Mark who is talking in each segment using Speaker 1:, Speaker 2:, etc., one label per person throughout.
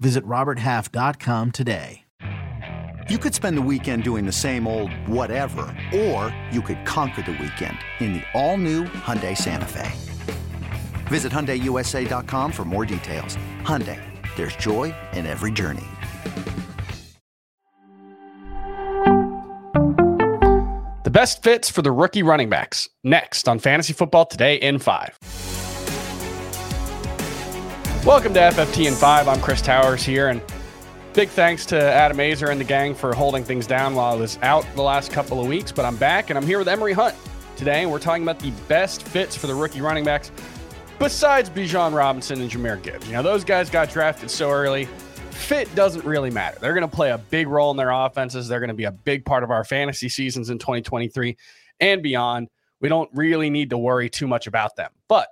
Speaker 1: Visit RobertHalf.com today.
Speaker 2: You could spend the weekend doing the same old whatever, or you could conquer the weekend in the all-new Hyundai Santa Fe. Visit HyundaiUSA.com for more details. Hyundai, there's joy in every journey.
Speaker 3: The best fits for the rookie running backs. Next on Fantasy Football Today in 5. Welcome to FFT in 5. I'm Chris Towers here, and big thanks to Adam Aizer and the gang for holding things down while I was out the last couple of weeks. But I'm back, and I'm here with Emory Hunt today, and we're talking about the best fits for the rookie running backs besides Bijan Robinson and Jahmyr Gibbs. You know, those guys got drafted so early. Fit doesn't really matter. They're going to play a big role in their offenses. They're going to be a big part of our fantasy seasons in 2023 and beyond. We don't really need to worry too much about them. But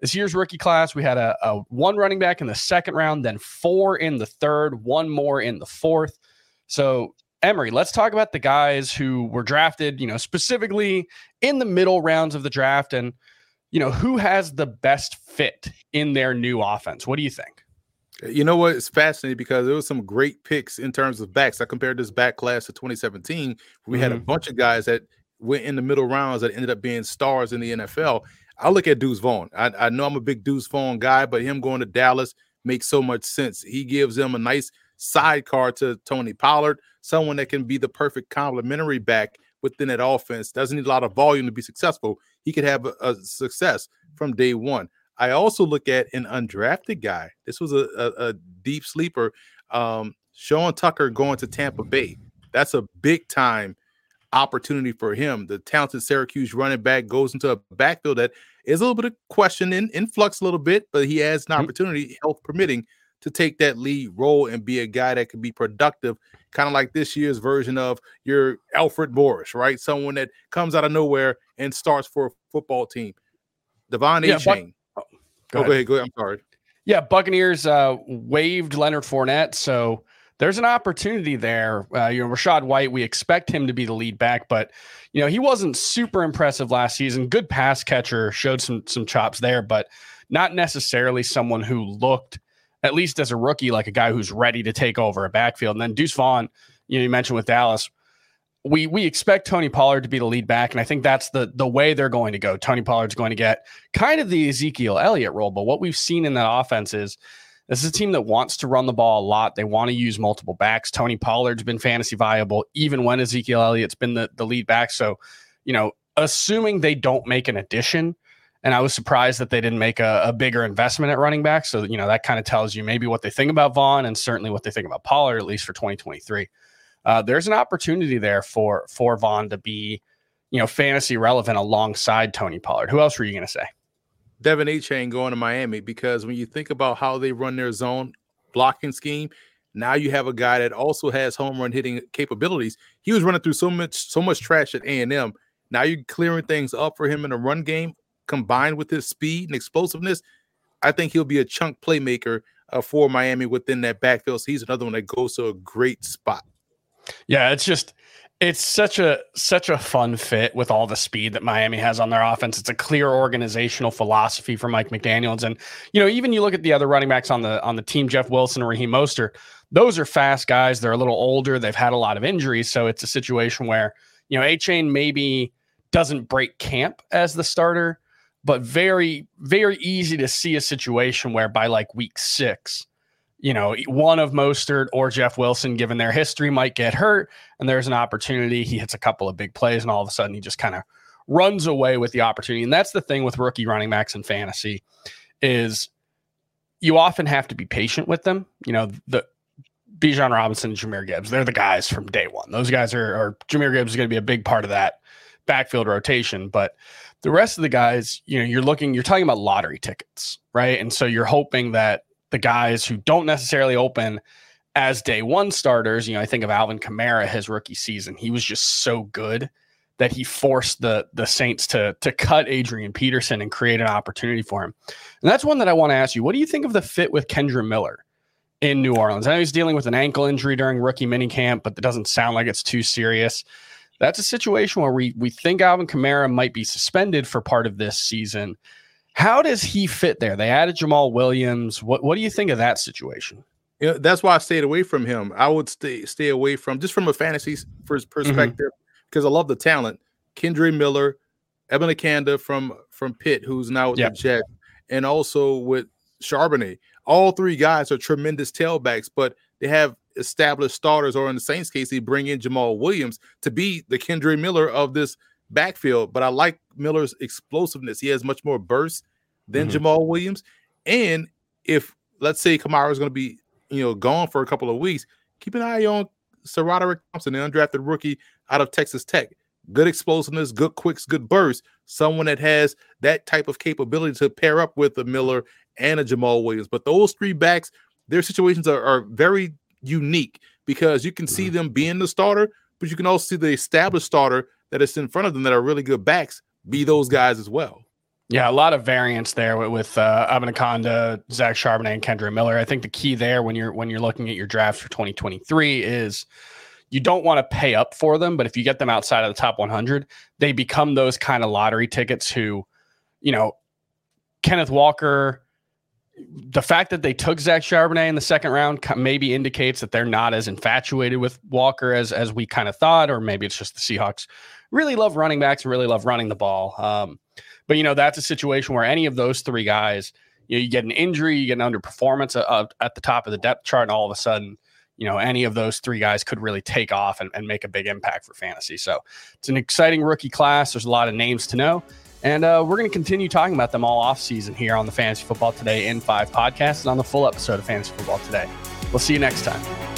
Speaker 3: this year's rookie class, we had a, a one running back in the second round, then four in the third, one more in the fourth. So Emory, let's talk about the guys who were drafted, you know, specifically in the middle rounds of the draft and you know, who has the best fit in their new offense? What do you think?
Speaker 4: You know what? It's fascinating because there was some great picks in terms of backs. I compared this back class to 2017. We mm-hmm. had a mm-hmm. bunch of guys that went in the middle rounds that ended up being stars in the NFL. I look at Deuce Vaughn. I, I know I'm a big Deuce Vaughn guy, but him going to Dallas makes so much sense. He gives them a nice sidecar to Tony Pollard, someone that can be the perfect complementary back within that offense. Doesn't need a lot of volume to be successful. He could have a, a success from day one. I also look at an undrafted guy. This was a, a, a deep sleeper. Um, Sean Tucker going to Tampa Bay. That's a big time opportunity for him. The talented Syracuse running back goes into a backfield that is a little bit of question in, in flux a little bit, but he has an mm-hmm. opportunity, health permitting, to take that lead role and be a guy that can be productive, kind of like this year's version of your Alfred Morris, right? Someone that comes out of nowhere and starts for a football team. De'Von yeah, Achane. But, oh, go, oh, ahead. go ahead. Go ahead. I'm sorry.
Speaker 3: Yeah, Buccaneers uh, waived Leonard Fournette, so there's an opportunity there. Uh, you know, Rachaad White, we expect him to be the lead back, but you know he wasn't super impressive last season. Good pass catcher, showed some some chops there, but not necessarily someone who looked at least as a rookie, like a guy who's ready to take over a backfield. And then Deuce Vaughn, you know, you mentioned with Dallas, we we expect Tony Pollard to be the lead back, and I think that's the the way they're going to go. Tony Pollard's going to get kind of the Ezekiel Elliott role, but what we've seen in that offense is this is a team that wants to run the ball a lot. They want to use multiple backs. Tony Pollard's been fantasy viable even when Ezekiel Elliott's been the, the lead back. So, you know, assuming they don't make an addition, and I was surprised that they didn't make a, a bigger investment at running back. So, you know, that kind of tells you maybe what they think about Vaughn and certainly what they think about Pollard, at least for 2023. Uh, there's an opportunity there for for Vaughn to be, you know, fantasy relevant alongside Tony Pollard. Who else were you going to say?
Speaker 4: De'Von Achane going to Miami because when you think about how they run their zone blocking scheme, now you have a guy that also has home run hitting capabilities. He was running through so much so much trash at A and M. Now you're clearing things up for him in the run game combined with his speed and explosiveness, I think he'll be a chunk playmaker uh, for Miami within that backfield. So he's another one that goes to a great spot.
Speaker 3: Yeah, it's just it's such a such a fun fit with all the speed that Miami has on their offense. It's a clear organizational philosophy for Mike McDaniel's, and you know even you look at the other running backs on the on the team, Jeff Wilson and Raheem Mostert. Those are fast guys. They're a little older. They've had a lot of injuries, so it's a situation where you know Achane maybe doesn't break camp as the starter, but very, very easy to see a situation where by like week six, you know, one of Mostert or Jeff Wilson, given their history, might get hurt, and there's an opportunity. He hits a couple of big plays, and all of a sudden he just kind of runs away with the opportunity. And that's the thing with rookie running backs in fantasy is you often have to be patient with them. You know, the Bijan Robinson and Jahmyr Gibbs, they're the guys from day one. Those guys are, are Jahmyr Gibbs is going to be a big part of that backfield rotation, but the rest of the guys, you know, you're looking, you're talking about lottery tickets, right? And so you're hoping that the guys who don't necessarily open as day one starters. You know, I think of Alvin Kamara his rookie season. He was just so good that he forced the the Saints to to cut Adrian Peterson and create an opportunity for him. And that's one that I want to ask you. What do you think of the fit with Kendre Miller in New Orleans? I know he's dealing with an ankle injury during rookie minicamp, but it doesn't sound like it's too serious. That's a situation where we we think Alvin Kamara might be suspended for part of this season. How does he fit there? They added Jamaal Williams. What what do you think of that situation?
Speaker 4: Yeah, that's why I stayed away from him. I would stay stay away from just from a fantasy mm-hmm. perspective. Mm-hmm because I love the talent. Kendre Miller, Abanikanda from from Pitt, who's now with yep. the Jets, and also with Charbonnet. All three guys are tremendous tailbacks, but they have established starters, or in the Saints case, they bring in Jamaal Williams to be the Kendre Miller of this backfield. But I like Miller's explosiveness. He has much more burst than mm-hmm. Jamaal Williams. And if let's say Kamara is going to be, you know, gone for a couple of weeks, keep an eye on SaRodorick Thompson, the undrafted rookie out of Texas Tech. Good explosiveness, good quicks, good burst. Someone that has that type of capability to pair up with a Miller and a Jamaal Williams. But those three backs, their situations are, are very unique because you can see mm-hmm. them being the starter, but you can also see the established starter that is in front of them that are really good backs be those guys as well.
Speaker 3: Yeah, a lot of variance there with, with uh, Zach Charbonnet, and Kendre Miller. I think the key there when you're when you're looking at your draft for 2023 is you don't want to pay up for them, but if you get them outside of the top 100, they become those kind of lottery tickets who, you know, Kenneth Walker. The fact that they took Zach Charbonnet in the second round maybe indicates that they're not as infatuated with Walker as as we kind of thought, or maybe it's just the Seahawks really love running backs and really love running the ball. Um, but you know, that's a situation where any of those three guys, you know, you get an injury, you get an underperformance at the top of the depth chart, and all of a sudden, you know, any of those three guys could really take off and, and make a big impact for fantasy. So it's an exciting rookie class. There's a lot of names to know. And uh, we're going to continue talking about them all off season here on the Fantasy Football Today in five podcast and on the full episode of Fantasy Football Today. We'll see you next time.